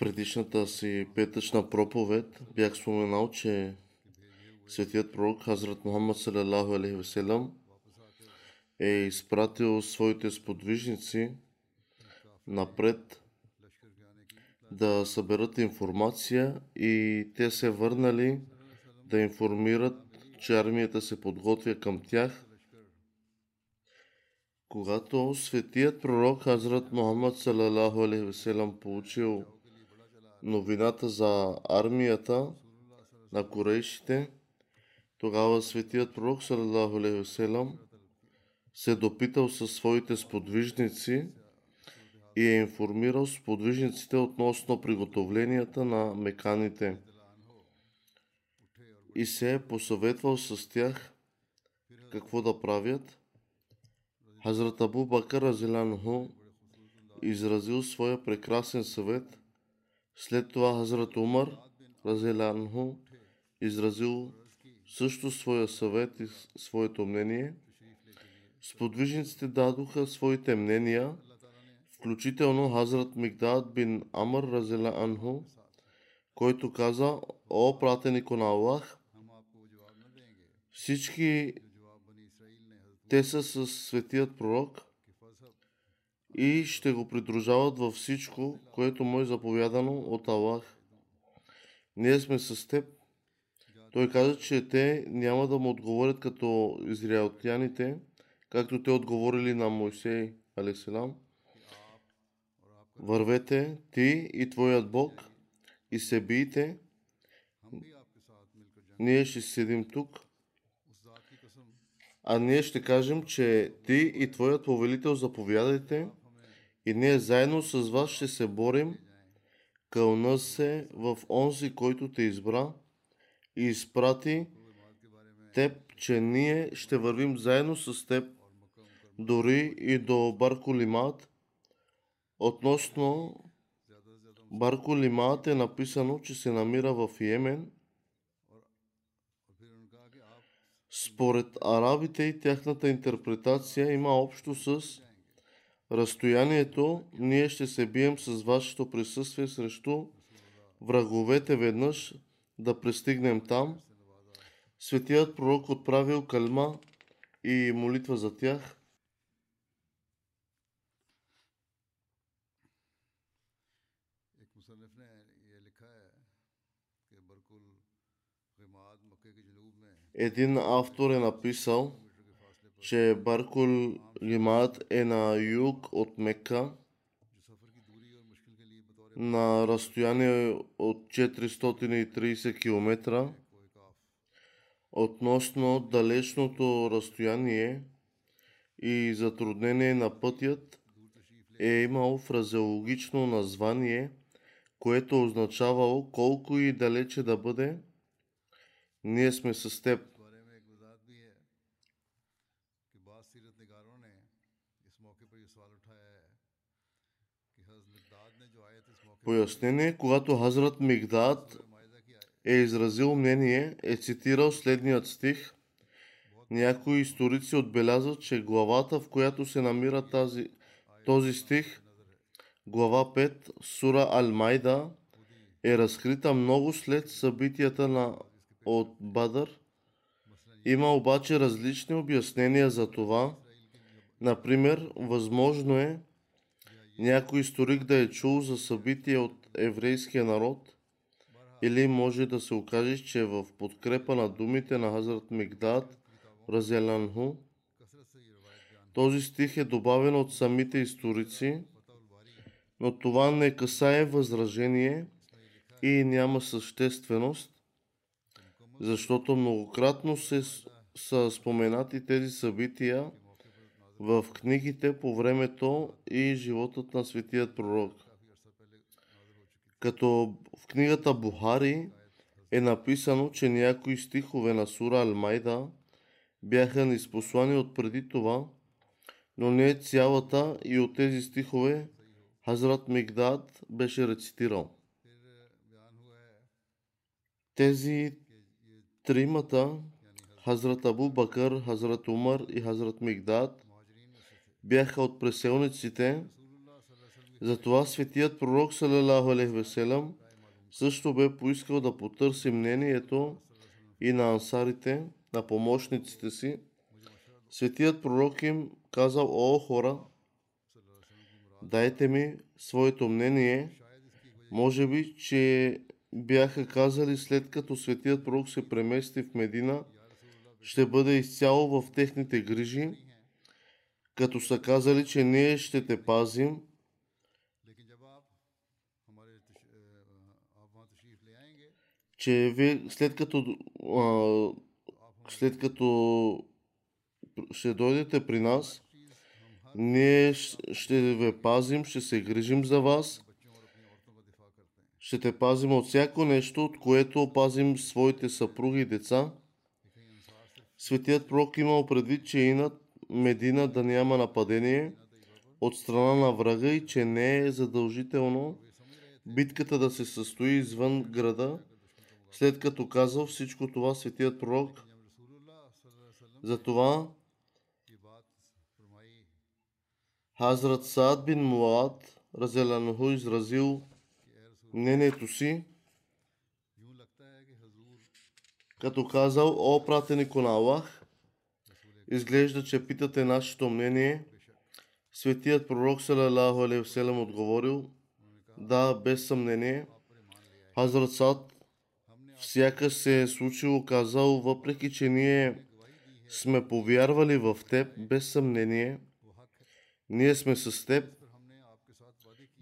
Предишната си петъчна проповед бях споменал, че светият пророк Хазрат Мухаммад салалаху алейхи е изпратил своите сподвижници напред да съберат информация и те се върнали да информират, че армията се подготвя към тях. Когато светият пророк Хазрат Мухаммад салалаху алейхи получил новината за армията на корейшите, тогава светият пророк салалаху се допитал със своите сподвижници и е информирал сподвижниците относно приготовленията на меканите и се е посъветвал с тях какво да правят. Хазрат Абу Бакър Разиланху изразил своя прекрасен съвет. След това Хазрат Умар Разиланху изразил също своя съвет и своето мнение. Сподвижниците дадоха своите мнения, включително Хазрат Мигдад бин Амр Разила Анху, който каза, о пратенико на Аллах, всички те са с светият пророк и ще го придружават във всичко, което му е заповядано от Аллах. Ние сме с теб. Той каза, че те няма да му отговорят като израелтяните, както те отговорили на Мойсей, алейхиссалам. Вървете ти и твоят Бог и се бийте. Ние ще седим тук. А ние ще кажем, че ти и твоят повелител заповядайте и ние заедно с вас ще се борим. Кълна се в онзи, който те избра и изпрати теб, че ние ще вървим заедно с теб, дори и до Барколимат. Относно Барколимат е написано, че се намира в Йемен. Според арабите и тяхната интерпретация има общо с разстоянието, ние ще се бием с вашето присъствие срещу враговете веднъж, да пристигнем там. Светият пророк отправил калма и молитва за тях. Един автор е написал, че Баркул Гимат е на юг от Мека на разстояние от 430 км относно далечното разстояние и затруднение на пътят е имал фразеологично название, което означавало колко и далече да бъде, ние сме с теб – Пояснение, когато Хазрат Мигдад е изразил мнение, е цитирал следният стих. Някои историци отбелязват, че главата, в която се намира тази, този стих, глава 5, Сура Ал-Майда, е разкрита много след събитията на от Бадър. Има обаче различни обяснения за това. Например, възможно е някой историк да е чул за събитие от еврейския народ, или може да се окаже, че в подкрепа на думите на Хазрат Мигдад, Разеланху, този стих е добавен от самите историци, но това не касае възражение и няма същественост, защото многократно се, са споменати тези събития в книгите по времето и животът на светият пророк. Като в книгата Бухари е написано, че някои стихове на Сура Ал-Майда бяха ниспослани от преди това, но не цялата и от тези стихове Хазрат Мигдад беше рецитирал. Тези тримата, Хазрат Абу Бакър, Хазрат Умар и Хазрат Мигдад, бяха от преселниците. Затова светият пророк Салалаху Веселам също бе поискал да потърси мнението и на ансарите, на помощниците си. Светият пророк им казал, о хора, дайте ми своето мнение. Може би, че бяха казали след като светият пророк се премести в Медина, ще бъде изцяло в техните грижи като са казали, че ние ще те пазим, че ви, след като, а, след като ще дойдете при нас, ние ще ви пазим, ще се грижим за вас, ще те пазим от всяко нещо, от което пазим своите съпруги и деца. Светият пророк имал предвид, че инат Медина да няма нападение от страна на врага и че не е задължително битката да се състои извън града, след като казал всичко това светият пророк. Затова Хазрат Саад бин Муад Разеланху изразил мнението си, като казал, о пратенико на Аллах, Изглежда, че питате нашето мнение. Светият пророк Салалаху Алейхиселам отговорил, да, без съмнение. Хазрат Сад всяка се е случило казал, въпреки че ние сме повярвали в теб, без съмнение, ние сме с теб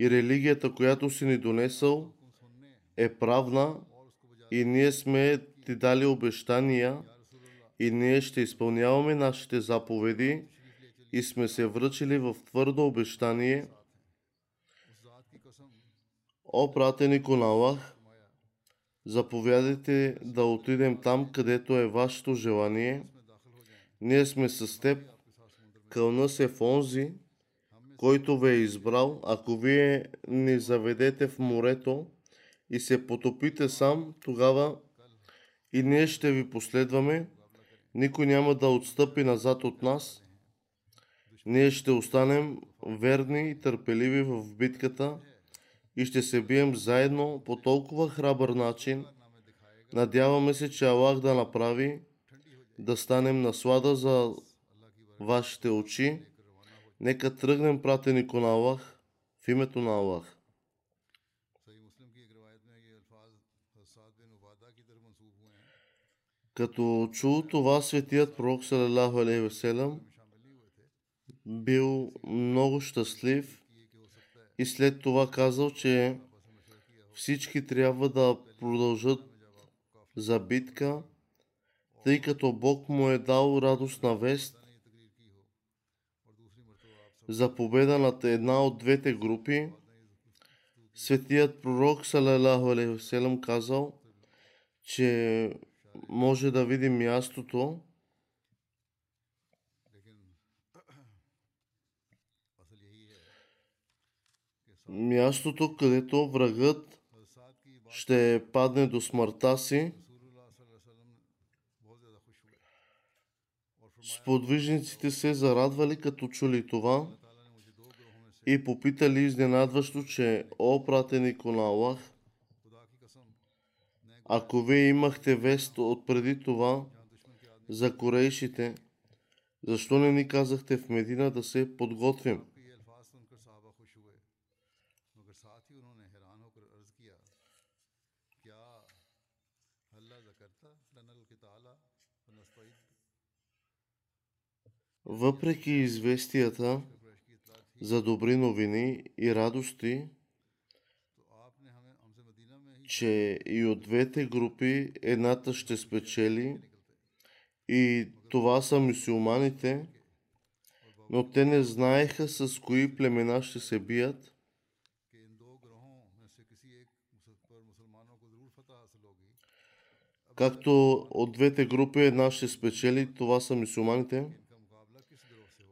и религията, която си ни донесъл, е правна и ние сме ти дали обещания и ние ще изпълняваме нашите заповеди и сме се връчили в твърдо обещание. О, пратенико на Аллах, заповядайте да отидем там, където е вашето желание. Ние сме с теб. Кълна се в онзи, който ви е избрал. Ако вие ни заведете в морето и се потопите сам, тогава и ние ще ви последваме никой няма да отстъпи назад от нас. Ние ще останем верни и търпеливи в битката и ще се бием заедно по толкова храбър начин. Надяваме се, че Аллах да направи да станем наслада за вашите очи. Нека тръгнем пратенико на Аллах в името на Аллах. Като чул това, светият пророк Салалаху Алейхи бил много щастлив и след това казал, че всички трябва да продължат за битка, тъй като Бог му е дал радостна вест за победа над една от двете групи. Светият пророк Салалаху Алейхи казал, че може да види мястото, мястото, където врагът ще падне до смъртта си. Сподвижниците се зарадвали, като чули това и попитали изненадващо, че о пратенико на Аллах – ако вие имахте вест от преди това за корейшите, защо не ни казахте в Медина да се подготвим? Въпреки известията за добри новини и радости, че и от двете групи едната ще спечели и това са мусулманите, но те не знаеха с кои племена ще се бият. Както от двете групи една ще спечели, това са мусулманите,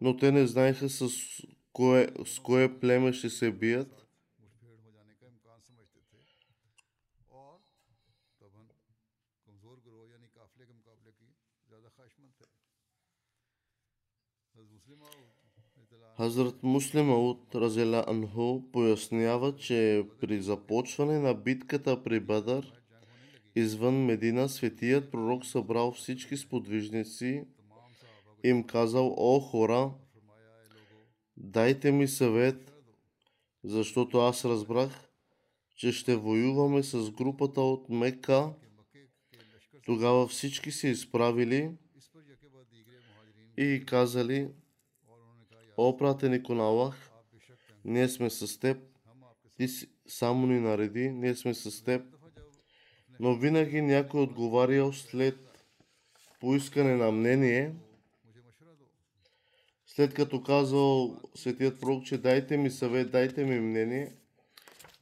но те не знаеха с кое, с кое племе ще се бият. Хазрат Муслим от Разела Анху пояснява, че при започване на битката при Бадър, извън Медина, светият пророк събрал всички сподвижници им казал, о хора, дайте ми съвет, защото аз разбрах, че ще воюваме с групата от Мека. Тогава всички се изправили и казали, О пратенико на Аллах, ние сме с теб, ти само ни нареди, ние сме с теб. Но винаги някой отговарял след поискане на мнение, след като казал светият пророк, че дайте ми съвет, дайте ми мнение,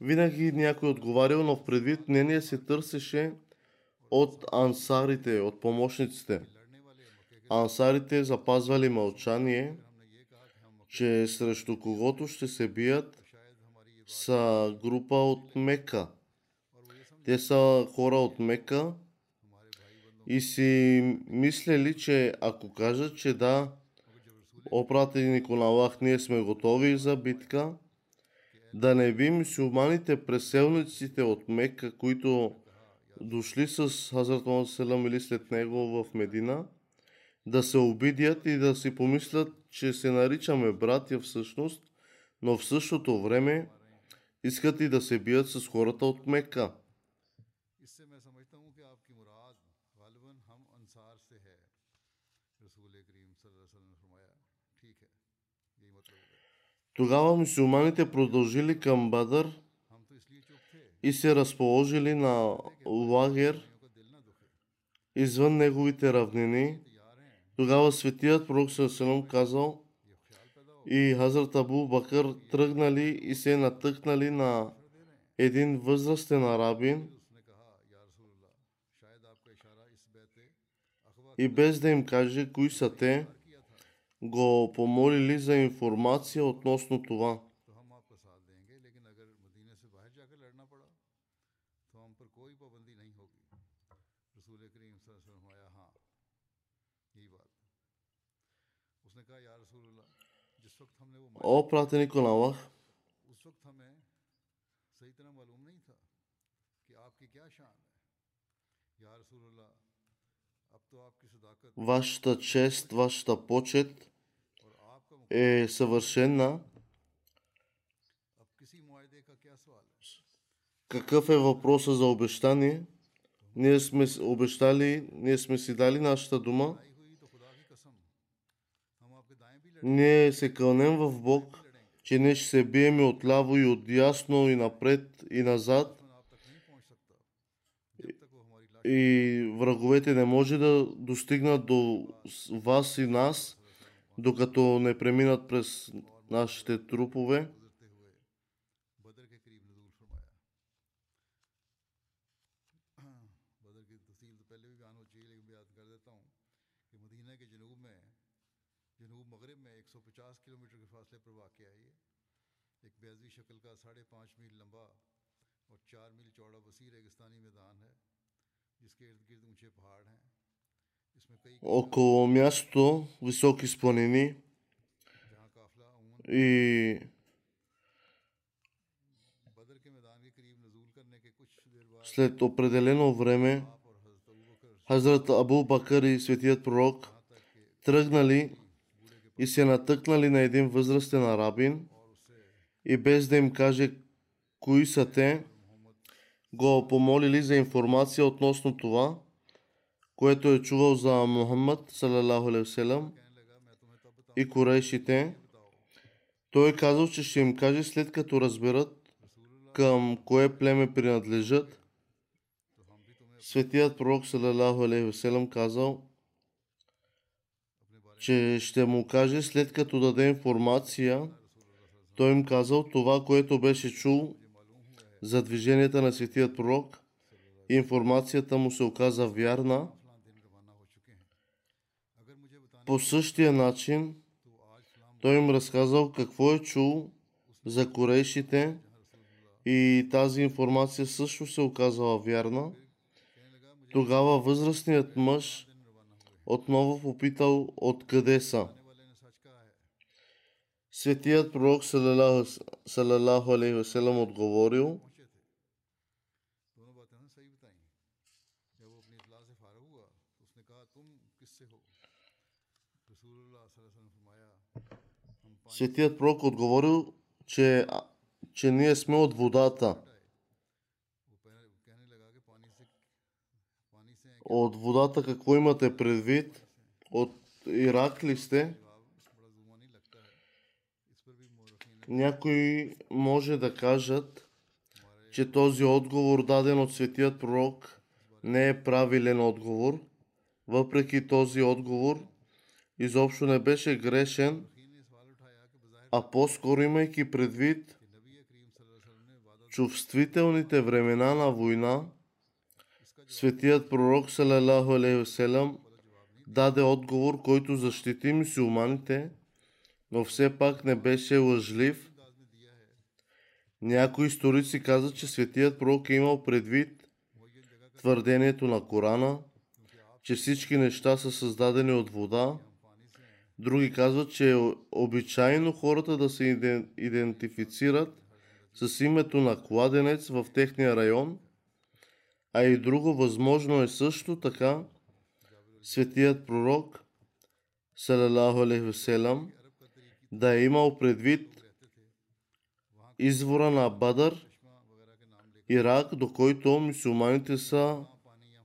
винаги някой отговарял, но в предвид мнение се търсеше от ансарите, от помощниците. Ансарите запазвали мълчание, че срещу когото ще се бият са група от Мека. Те са хора от Мека и си мислели, че ако кажат, че да, опратенико на Аллах, ние сме готови за битка, да не би мусулманите преселниците от Мека, които дошли с Хазрат Селам или след него в Медина, да се обидят и да си помислят, че се наричаме братя всъщност, но в същото време искат и да се бият с хората от Мека. Тогава мусулманите продължили към Бадър и се разположили на лагер извън неговите равнини, тогава светият пророк Сърсалом казал и Хазрат Абу Бакър тръгнали и се натъкнали на един възрастен арабин. И без да им каже кои са те, го помолили за информация относно това – O пратенику на Аллах, вашата чест, вашата почет е съвършена. Какъв е въпросът за обещание? Ние сме обещали, ние сме си дали нашата дума. Ние се кълнем в Бог, че не ще се бием от ляво и отясно и напред и назад. И враговете не може да достигнат до вас и нас, докато не преминат през нашите трупове. شکل کا ساڑھے پانچ میل لمبا اور چار میل چوڑا وسیع ریگستانی میدان ہے جس کے ارد گرد اونچے پہاڑ ہیں اس میں کئی около мястото високи спланини и след определено време Хазрат Абу Бакър и светият пророк тръгнали и се натъкнали на един възрастен арабин – и без да им каже кои са те, го помолили за информация относно това, което е чувал за Мухаммад, салалаху и корейшите. Той казал, че ще им каже след като разберат към кое племе принадлежат. Светият пророк, салалаху казал, че ще му каже след като даде информация. Той им казал това, което беше чул за движенията на светият пророк. Информацията му се оказа вярна. По същия начин той им разказал какво е чул за корейшите и тази информация също се оказала вярна. Тогава възрастният мъж отново попитал откъде са. Светият пророк Салалаху Алейхи отговорил, Светият пророк отговорил, че, че ние сме от водата. От водата какво имате предвид? От Ирак ли сте? Някои може да кажат, че този отговор, даден от светият пророк, не е правилен отговор. Въпреки този отговор, изобщо не беше грешен, а по-скоро имайки предвид чувствителните времена на война, светият пророк Салалаху даде отговор, който защити мусулманите – но все пак не беше лъжлив. Някои историци казват, че светият пророк е имал предвид твърдението на Корана, че всички неща са създадени от вода. Други казват, че е обичайно хората да се идентифицират с името на кладенец в техния район, а и друго възможно е също така светият пророк, салалаху алейхи да е имал предвид извора на Бадър, Ирак, до който мусулманите са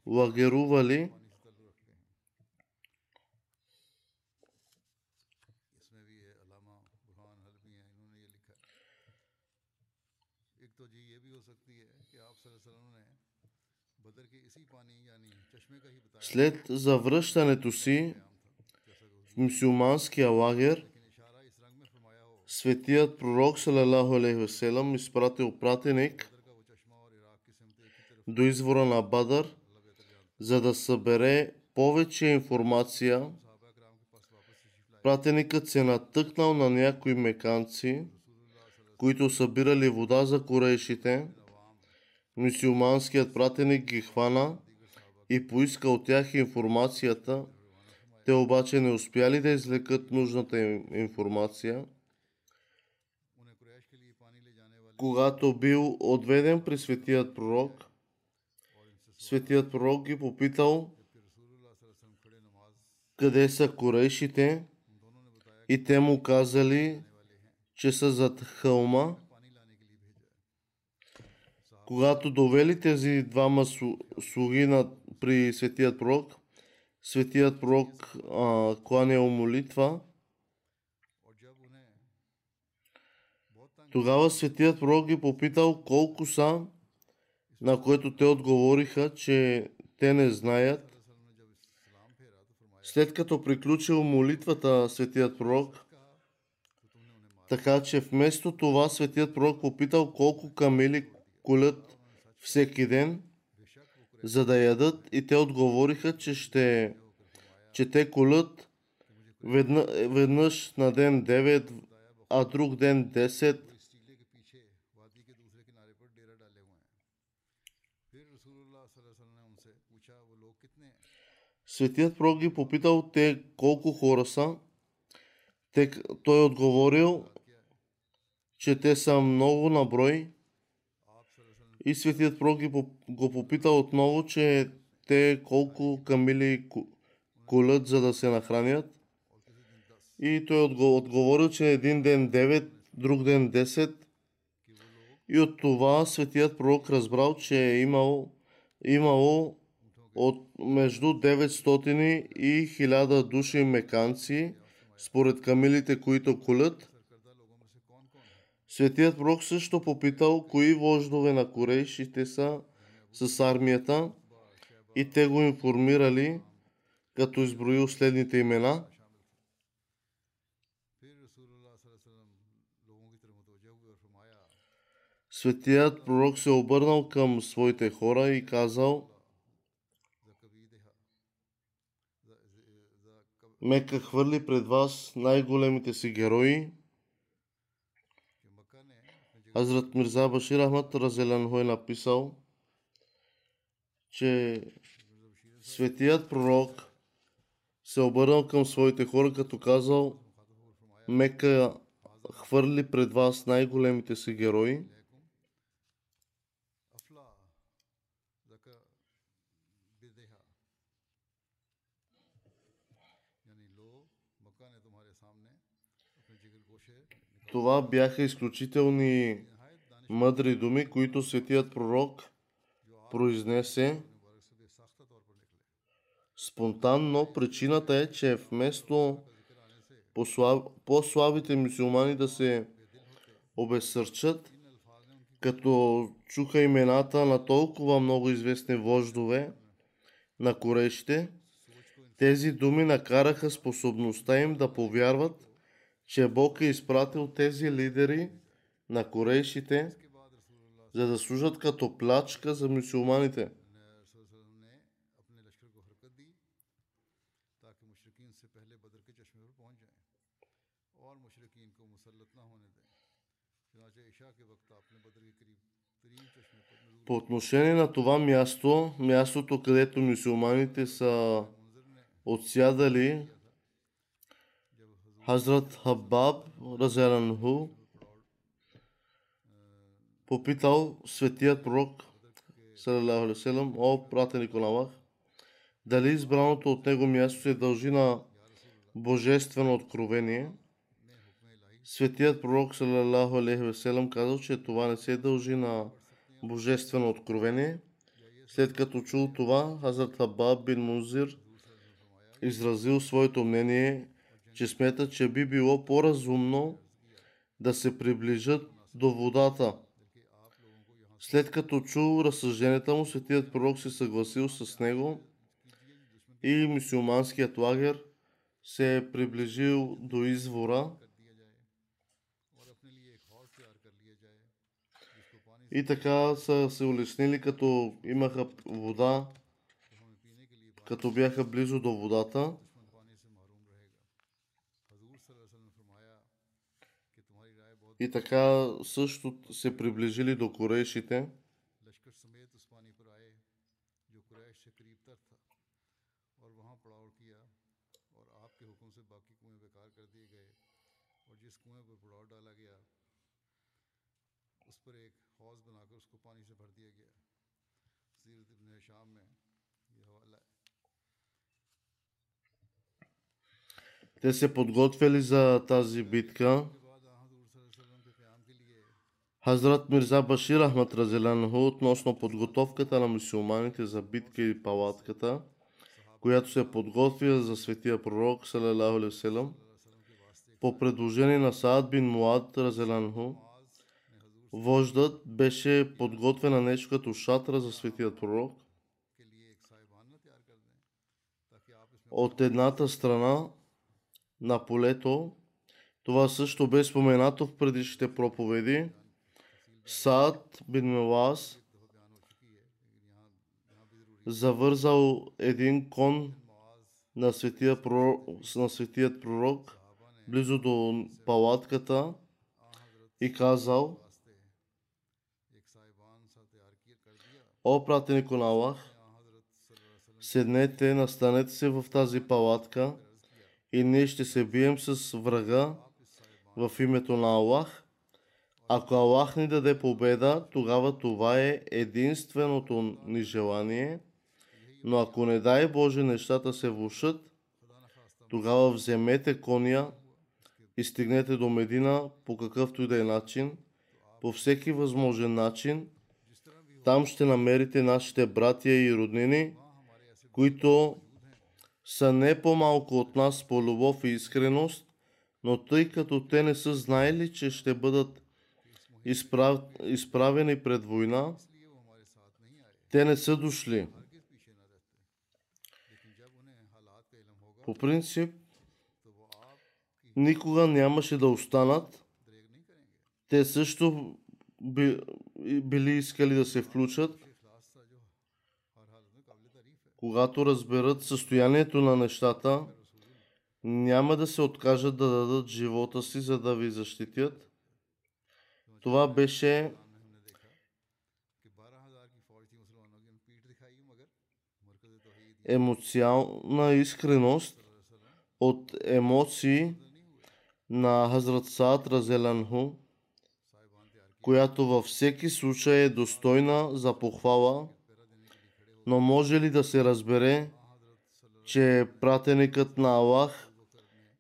лагерували. След завръщането си в мусулманския лагер, Светият пророк Салалаху Алейхиселам изпратил пратеник до извора на Бадър, за да събере повече информация. Пратеникът се натъкнал на някои меканци, които събирали вода за корейшите. мусулманският пратеник ги хвана и поиска от тях информацията. Те обаче не успяли да извлекат нужната им информация – когато бил отведен при светият пророк, светият пророк ги попитал къде са корейшите и те му казали, че са зад хълма. Когато довели тези двама слуги на, при светият пророк, светият пророк кланял молитва – Тогава светият пророк ги попитал колко са, на което те отговориха, че те не знаят. След като приключил молитвата светият пророк, така че вместо това светият пророк попитал колко камели колят всеки ден, за да ядат и те отговориха, че, ще, че те колят веднъж на ден 9, а друг ден 10, Светият пророк ги попитал те колко хора са. Те, той отговорил, че те са много на брой. И светият пророк го попитал отново, че те колко камили колят, за да се нахранят. И той отго- отговорил, че един ден 9, друг ден 10. И от това светият пророк разбрал, че е имал, имало от между 900 и 1000 души меканци, според камилите, които кулят. Светият пророк също попитал кои вождове на корейшите са с армията и те го информирали, като изброил следните имена. Светият пророк се обърнал към своите хора и казал, Мека хвърли пред вас най-големите си герои. Азрат Мирза Башир Ахмад Разелянхо е написал, че светият пророк се е обърнал към своите хора, като казал Мека хвърли пред вас най-големите си герои. Това бяха изключителни мъдри думи, които светият пророк произнесе спонтанно. Причината е, че вместо по-слабите мусулмани да се обесърчат, като чуха имената на толкова много известни вождове на корещите, тези думи накараха способността им да повярват – че Бог е изпратил тези лидери на корейшите, за да служат като плачка за мусулманите. По отношение на това място, мястото, където мусулманите са отсядали Хазрат Хабаб Разеланху попитал светият пророк салалаху о пратеник на дали избраното от него място се дължи на божествено откровение. Светият пророк салалаху алейхи казал, че това не се дължи на божествено откровение. След като чул това, Хазрат Хабаб бин Мунзир изразил своето мнение, че смятат, че би било по-разумно да се приближат до водата. След като чул разсъжденията му, светият пророк се съгласил с него и мусулманският лагер се е приближил до извора. И така са се улеснили, като имаха вода, като бяха близо до водата. и така също се приближили до корейшите. Те се подготвяли за тази битка. Хазрат Мирза Башир Ахмад Разелян относно подготовката на мусулманите за битка и палатката, която се подготвя за светия пророк Салалаху по предложение на Саад бин Муад Разелянху, вождът беше подготвена нещо като шатра за светия пророк. От едната страна на полето, това също бе споменато в предишните проповеди – Саад бин Мавас завързал един кон на светия пророк, на светият пророк близо до палатката и казал О пратенико на Аллах, седнете, настанете се в тази палатка и ние ще се бием с врага в името на Аллах ако Аллах ни даде победа, тогава това е единственото ни желание. Но ако не дай Боже нещата се влушат, тогава вземете коня и стигнете до Медина по какъвто и да е начин, по всеки възможен начин. Там ще намерите нашите братия и роднини, които са не по-малко от нас по любов и искреност, но тъй като те не са знаели, че ще бъдат изправ... изправени пред война, те не са дошли. По принцип, никога нямаше да останат. Те също би, били искали да се включат. Когато разберат състоянието на нещата, няма да се откажат да дадат живота си, за да ви защитят. Това беше емоционална искреност от емоции на Хазрат Саад Разелянху, която във всеки случай е достойна за похвала, но може ли да се разбере, че пратеникът на Аллах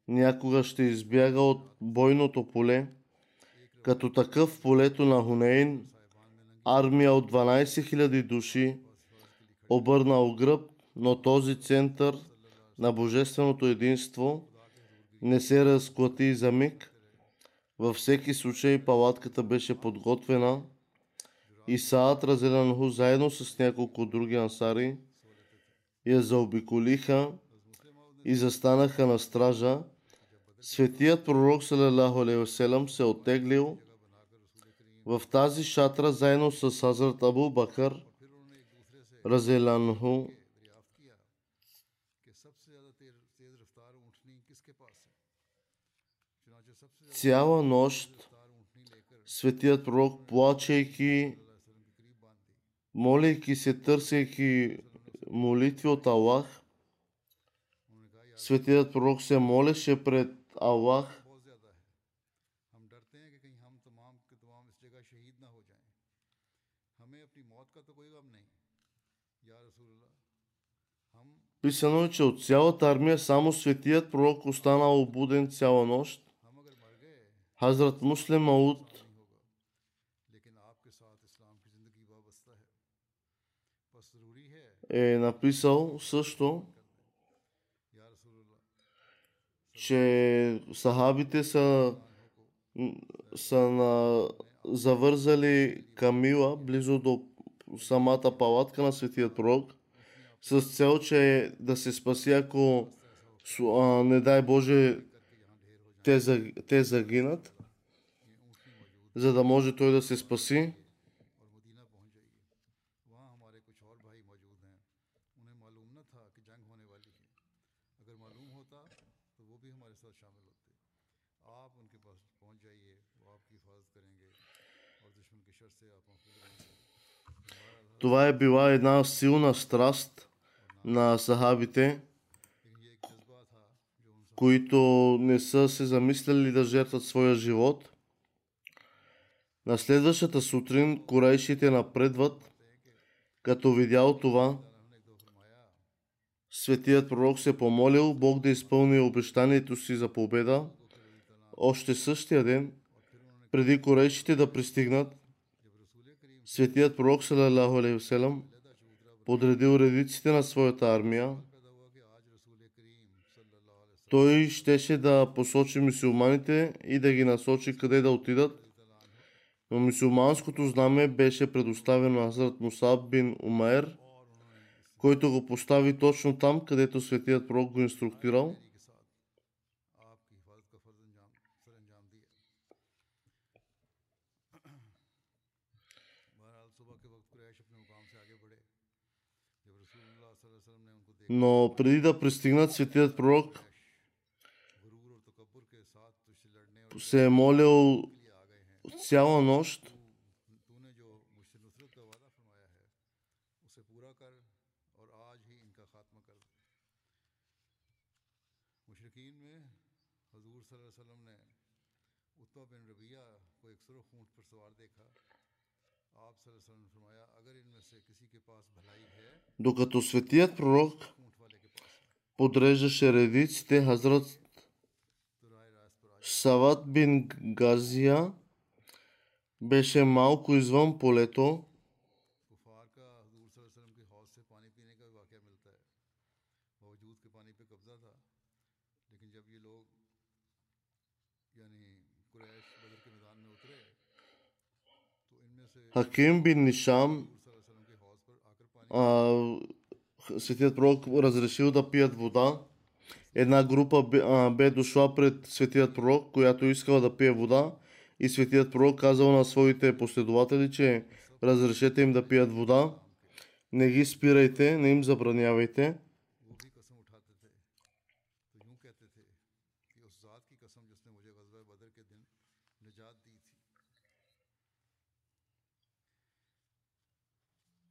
някога ще избяга от бойното поле – като такъв в полето на Хунейн, армия от 12 000 души, обърнал гръб, но този център на божественото единство не се разклати за миг. Във всеки случай палатката беше подготвена и Саат Разелянху заедно с няколко други ансари я заобиколиха и застанаха на стража. Светият пророк Салалаху Алейхиселам се оттеглил в тази шатра заедно с Хазрат Абу Бакър Разеланху цяла нощ светият пророк, плачейки, молейки се, търсейки молитви от Аллах, светият пророк се молеше пред Аллах Писано е, че от цялата армия само светият пророк останал обуден цяла нощ. Хазрат Муслим Ауд е написал също, че сахабите са, са на, завързали камила близо до самата палатка на светият пророк с цел, че да се спаси, ако а, не дай Боже те, те загинат, за да може той да се спаси. Това е била една силна страст на сахабите, които не са се замисляли да жертват своя живот. На следващата сутрин корейшите напредват. Като видял това, светият пророк се помолил Бог да изпълни обещанието си за победа. Още същия ден, преди корейшите да пристигнат, Светият пророк салалаху алейхи подредил редиците на своята армия. Той щеше да посочи мусулманите и да ги насочи къде да отидат. Но мусулманското знаме беше предоставено на Хазрат Мусаб бин Умайр, който го постави точно там, където светият пророк го инструктирал – Но преди да пристигнат, светият пророк се е молил цяла нощ. Докато светият пророк подреждаше ревиците, Хазрат Сават бин Газия беше малко извън полето. Хаким бин Нишам светият пророк разрешил да пият вода, една група бе, а, бе дошла пред светият пророк, която искала да пие вода. И светият пророк казал на своите последователи, че разрешете им да пият вода, не ги спирайте, не им забранявайте.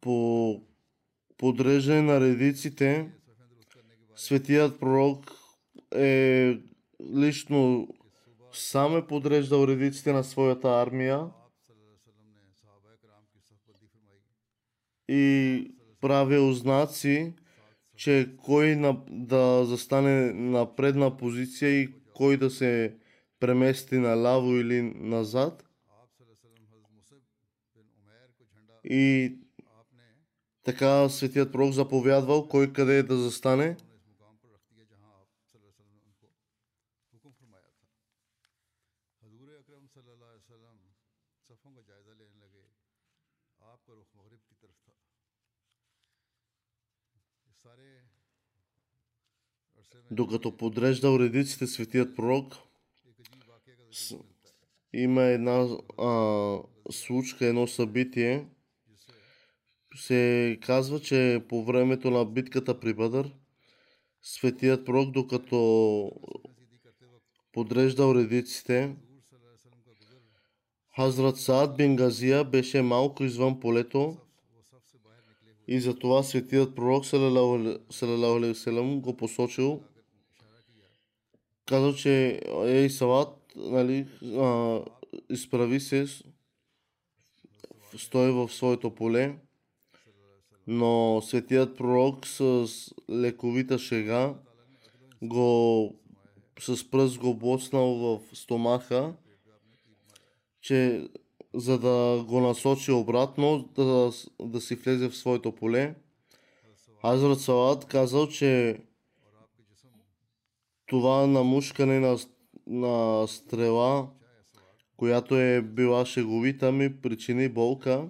По подреждане на редиците, светият пророк е лично сам е подреждал редиците на своята армия и правил знаци, че кой на, да застане на предна позиция и кой да се премести наляво или назад. И така светият пророк заповядвал кой къде е да застане. Докато подрежда редиците светият пророк, има една а, случка, едно събитие – се казва, че по времето на битката при Бадър, светият пророк, докато подреждал редиците, Хазрат Саад бин Газия беше малко извън полето и затова светият пророк го посочил каза, че Ейсават нали, изправи се стое в своето поле. Но светият пророк с лековита шега го с пръст го боснал в стомаха, че за да го насочи обратно, да, да си влезе в своето поле. Азрат Салат казал, че това намушкане на, на стрела, която е била шеговита ми, причини болка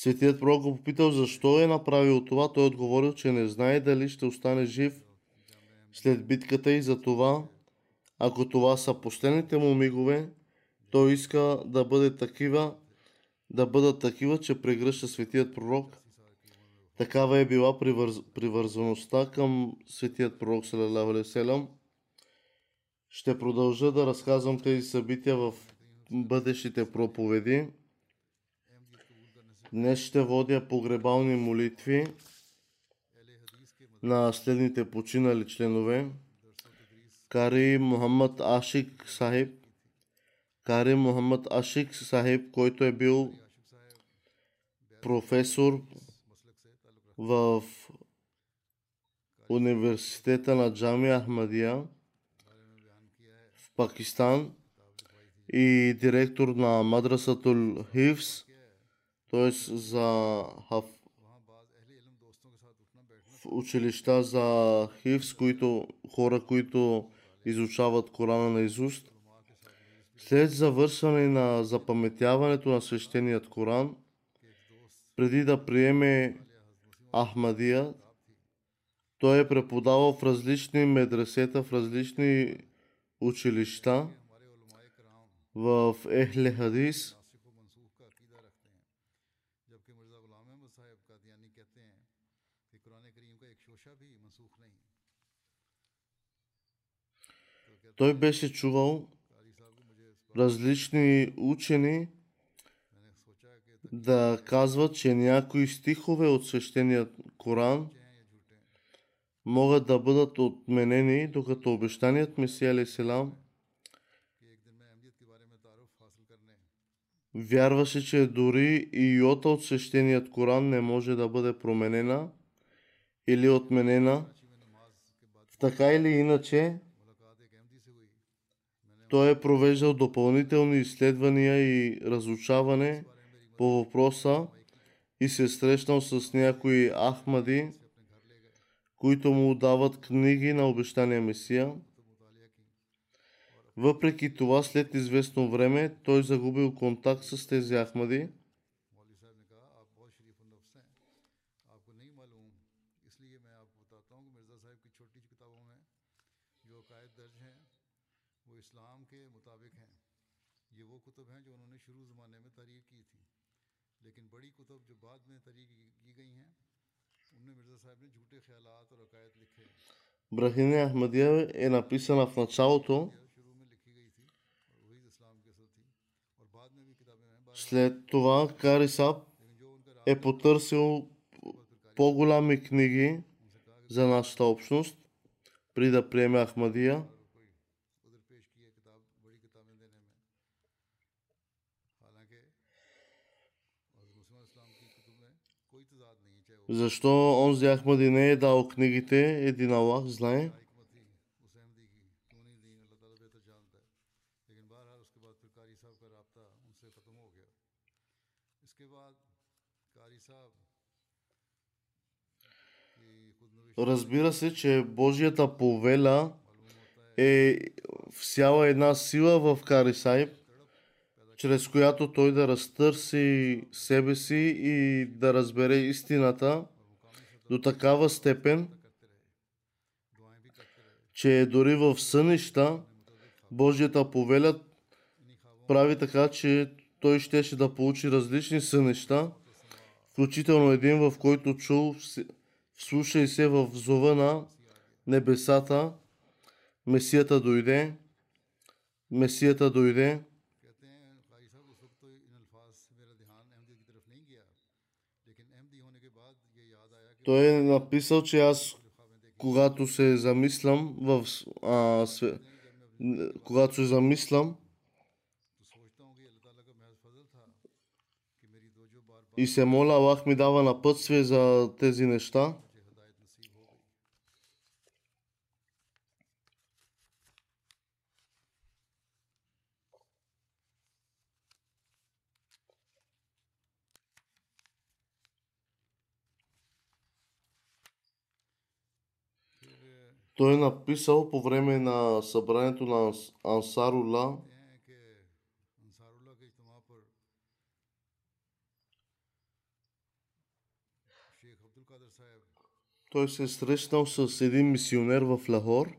Светият пророк го попитал защо е направил това. Той отговорил, че не знае дали ще остане жив след битката и за това, ако това са последните му мигове, той иска да бъде такива, да бъдат такива, че прегръща светият пророк. Такава е била привърз... привързаността към светият пророк салалаху алейхи ва салям. Ще продължа да разказвам тези събития в бъдещите проповеди. Днес ще водя погребални молитви на следните починали членове. Кари Мухаммад Ашик Сахиб. Кари Мухаммад Ашик Сахиб, който е бил професор в университета на Джами Ахмадия в Пакистан и директор на Мадрасатул Хивс т.е. за хаф... училища за хивс, които, хора, които изучават Корана на Изуст. След завършване на запаметяването на свещеният Коран, преди да приеме Ахмадия, той е преподавал в различни медресета, в различни училища в Ехле Хадис – Той беше чувал различни учени да казват, че някои стихове от свещения Коран могат да бъдат отменени, докато обещаният Месия Селам вярваше, че дори и йота от свещеният Коран не може да бъде променена или отменена. Така или иначе, той е провеждал допълнителни изследвания и разучаване по въпроса и се е срещнал с някои ахмади, които му дават книги на обещания Месия. Въпреки това, след известно време, той загубил контакт с тези ахмади – Брахин Ахмадия е написана в началото, след това Карисап е потърсил по-голями книги за нашата общност, при да приеме Ахмадия. Защо онзи Ахмади не е дал книгите, един Аллах знае. Разбира се, че Божията повеля е всяла една сила в Кари Сайб чрез която той да разтърси себе си и да разбере истината до такава степен, че е дори в сънища Божията повеля прави така, че той щеше да получи различни сънища, включително един, в който чул Слушай се в зова на небесата, Месията дойде, Месията дойде, Той е написал, че аз, когато се замислям в... А, све, когато се замислям и се моля, Аллах ми дава напътствие за тези неща. Той е написал по време на събранието на Ансарула Той се е срещнал с един мисионер в Лахор.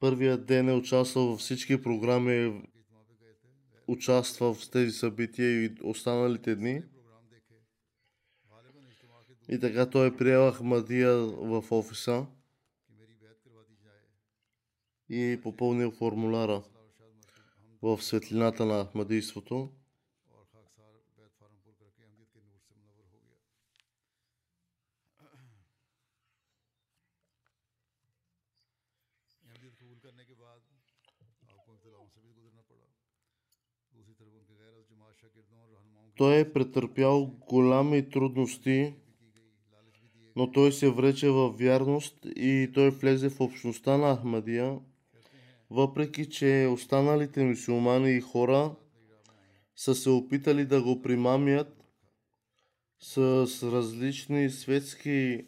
Първия ден е участвал във всички програми, участвал в тези събития и останалите дни. И така той е приел Ахмадия в офиса и е попълнил формуляра в светлината на Ахмадийството. Той е претърпял големи трудности но той се врече във вярност и той влезе в общността на Ахмадия, въпреки че останалите мусулмани и хора са се опитали да го примамят с различни светски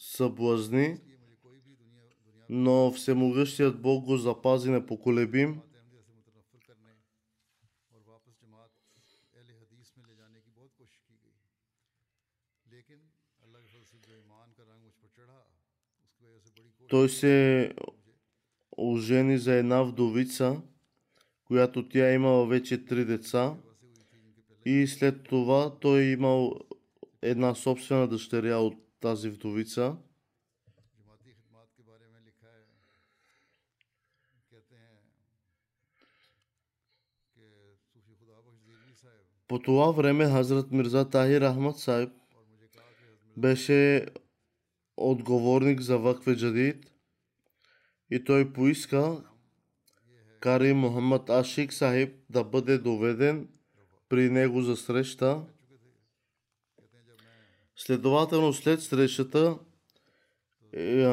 съблазни, но Всемогъщият Бог го запази непоколебим – Той се ожени за една вдовица, която тя имала вече три деца и след това той е имал една собствена дъщеря от тази вдовица. По това време Хазрат Мирза Тахир Ахмад Сайб беше отговорник за Вакве Джадид и той поиска Кари Мухаммад Ашик Сахиб да бъде доведен при него за среща. Следователно след срещата е,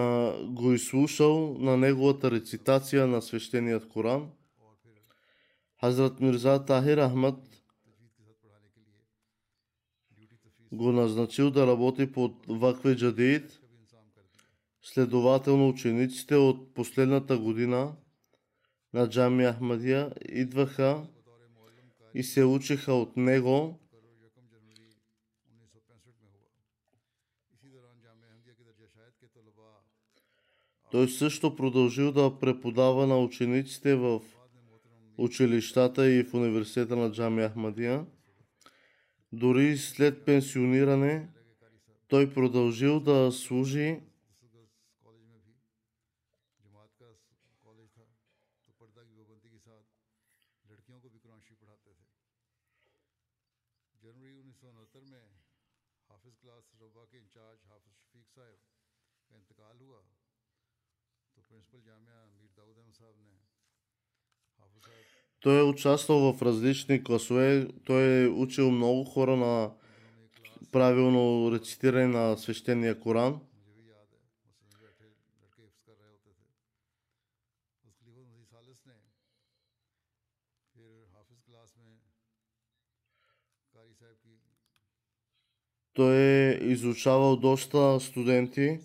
го изслушал на неговата рецитация на свещеният Коран. Хазрат Мирза Тахир Ахмад го назначил да работи под Вакве Джадид. Следователно учениците от последната година на Джами Ахмадия идваха и се учиха от него. Той също продължил да преподава на учениците в училищата и в университета на Джами Ахмадия. Дори след пенсиониране той продължил да служи Той е участвал в различни класове, той е учил много хора на правилно рецитиране на свещения Коран. Той е изучавал доста студенти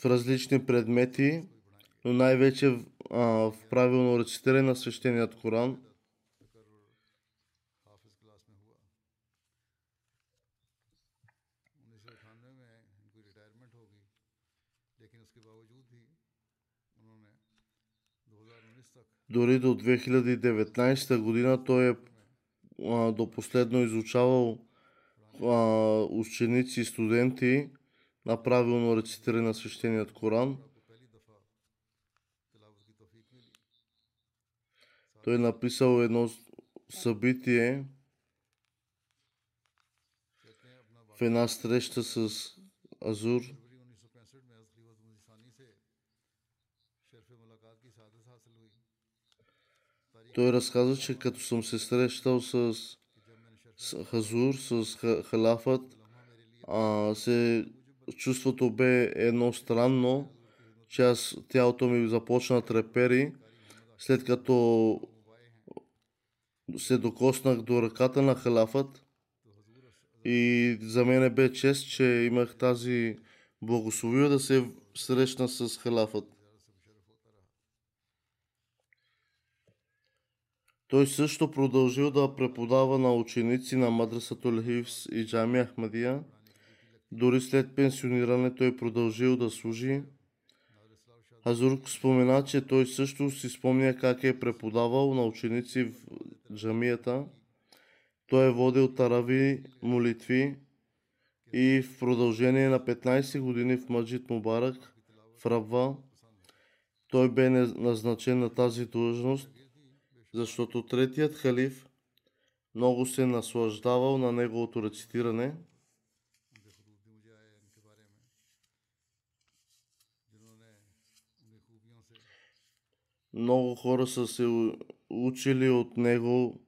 в различни предмети, но най-вече а, в правилно рецитиране на свещеният Коран. Дори до 2019 година той е а, до последно изучавал а, ученици и студенти на правилно рецитиране на свещеният Коран – той е написал едно събитие в една среща с Азур. Той разказва, че като съм се срещал с, с Хазур, с халафът, а, се, чувството бе едно странно, че аз, тялото ми започна трепери, след като се докоснах до ръката на халафът и за мен бе чест, че имах тази благословия да се срещна с халафът. Той също продължил да преподава на ученици на Мадрасатул Хивс и Джами Ахмадия. Дори след пенсиониране той продължил да служи. Хазур спомена, че той също си спомня как е преподавал на ученици в джамията. Той е водил тарави молитви и в продължение на 15 години в Маджид Мубарак в Рабва той бе назначен на тази длъжност, защото третият халиф много се наслаждавал на неговото рецитиране. Много хора са се учили от него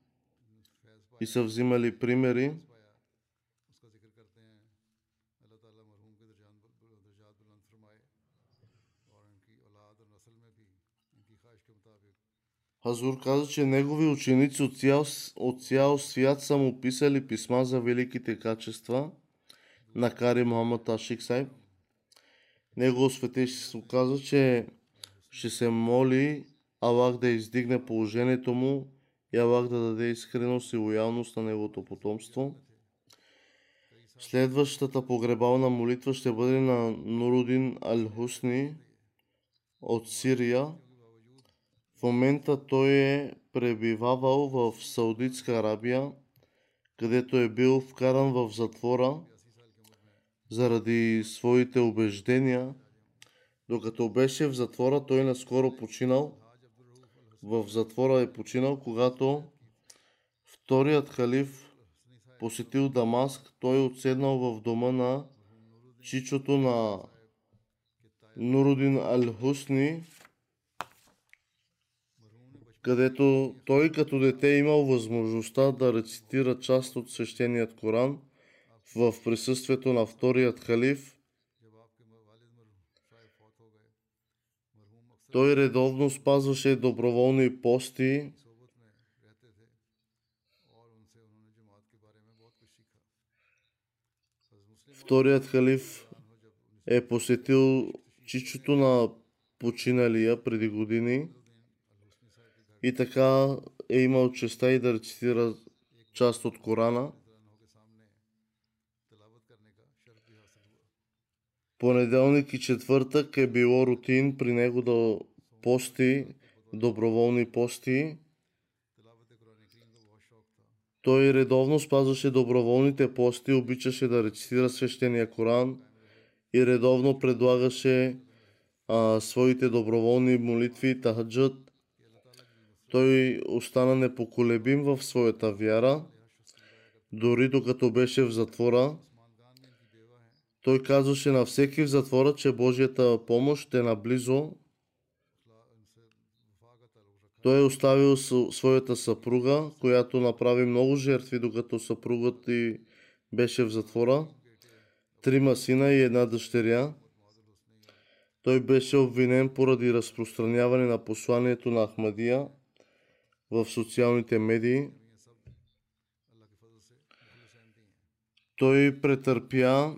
и са взимали примери. Хазур каза, че негови ученици от цял, от цял свят са му писали писма за великите качества на Кари Мохаммад Ашик Сайб. Негово светещество каза, че ще се моли Аллах да издигне положението му и Аллах да даде искреност и лоялност на неговото потомство. Следващата погребална молитва ще бъде на Нурудин Ал-Хусни от Сирия. В момента той е пребивавал в Саудитска Арабия, където е бил вкаран в затвора заради своите убеждения. Докато беше в затвора, той наскоро починал. В затвора е починал, когато вторият халиф посетил Дамаск. Той е отседнал в дома на чичото на Нурудин Ал-Хусни, където той като дете е имал възможността да рецитира част от свещеният Коран в присъствието на вторият халиф. Той редовно спазваше доброволни пости. Вторият халиф е посетил чичото на починалия преди години и така е имал честа и да рецитира част от Корана. Понеделник и четвъртък е било рутин при него да пости, доброволни пости. Той редовно спазваше доброволните пости, обичаше да рецитира свещения Коран и редовно предлагаше а, своите доброволни молитви, тахаджът. Той остана непоколебим в своята вяра, дори докато беше в затвора. Той казваше на всеки в затвора, че Божията помощ е наблизо. Той е оставил своята съпруга, която направи много жертви, докато съпругът и беше в затвора. Трима сина и една дъщеря. Той беше обвинен поради разпространяване на посланието на Ахмадия в социалните медии. Той претърпя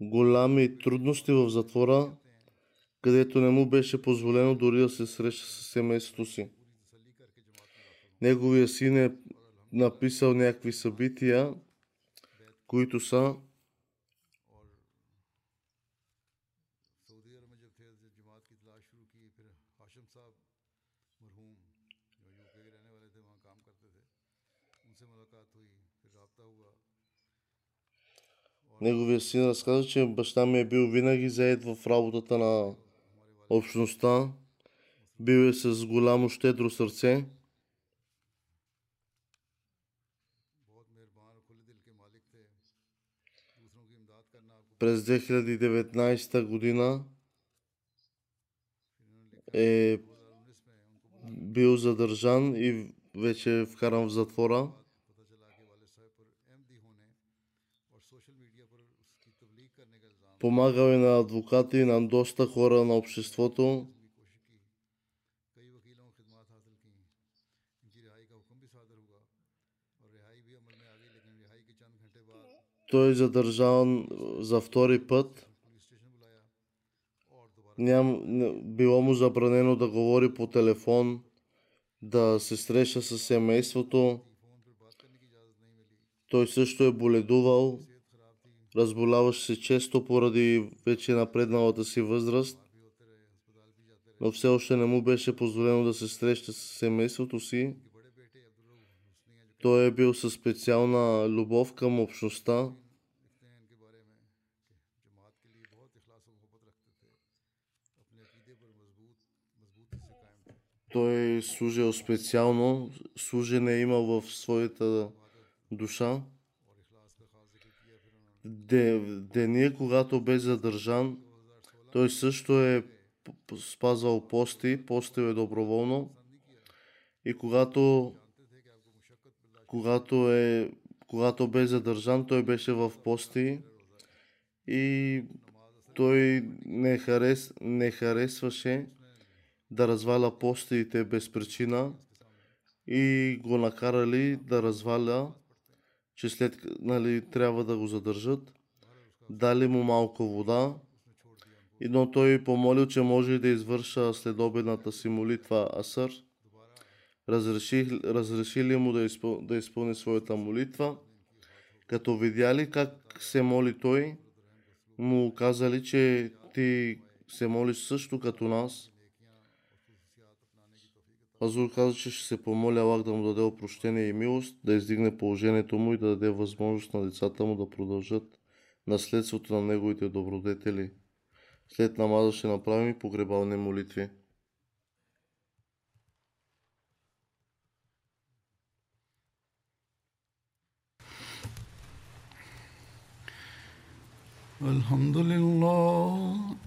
голями трудности в затвора, където не му беше позволено дори да се среща с семейството си. Неговия син е написал някакви събития, които са Неговия син разказва, че баща ми е бил винаги заед в работата на общността. Бил е с голямо щедро сърце. През 2019 година е бил задържан и вече е вкаран в затвора. Помагал е на адвокати, на доста хора на обществото. Той е задържан за втори път. Ням, било му забранено да говори по телефон, да се среща с семейството. Той също е боледувал. Разболяваше се често поради вече напредналата си възраст, но все още не му беше позволено да се среща с семейството си. Той е бил със специална любов към общността. Той е служил специално, служене е имал в своята душа деня, когато бе задържан, той също е спазвал пости, постил е доброволно. И когато, когато, е, когато бе задържан, той беше в пости и той не, харес, не харесваше да разваля постите без причина и го накарали да разваля че след нали, трябва да го задържат. Дали му малко вода, но той помолил, че може да извърша следобедната си молитва Асър. Разреши, разрешили му да, изпъл, да изпълни своята молитва. Като видяли как се моли той, му казали, че ти се молиш също като нас. Азур каза, че ще се помоля Аллах да му даде опрощение и милост, да издигне положението му и да даде възможност на децата му да продължат наследството на неговите добродетели. След намаза ще направим и погребални молитви. الحمد لله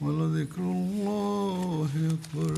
ولذكر الله أكبر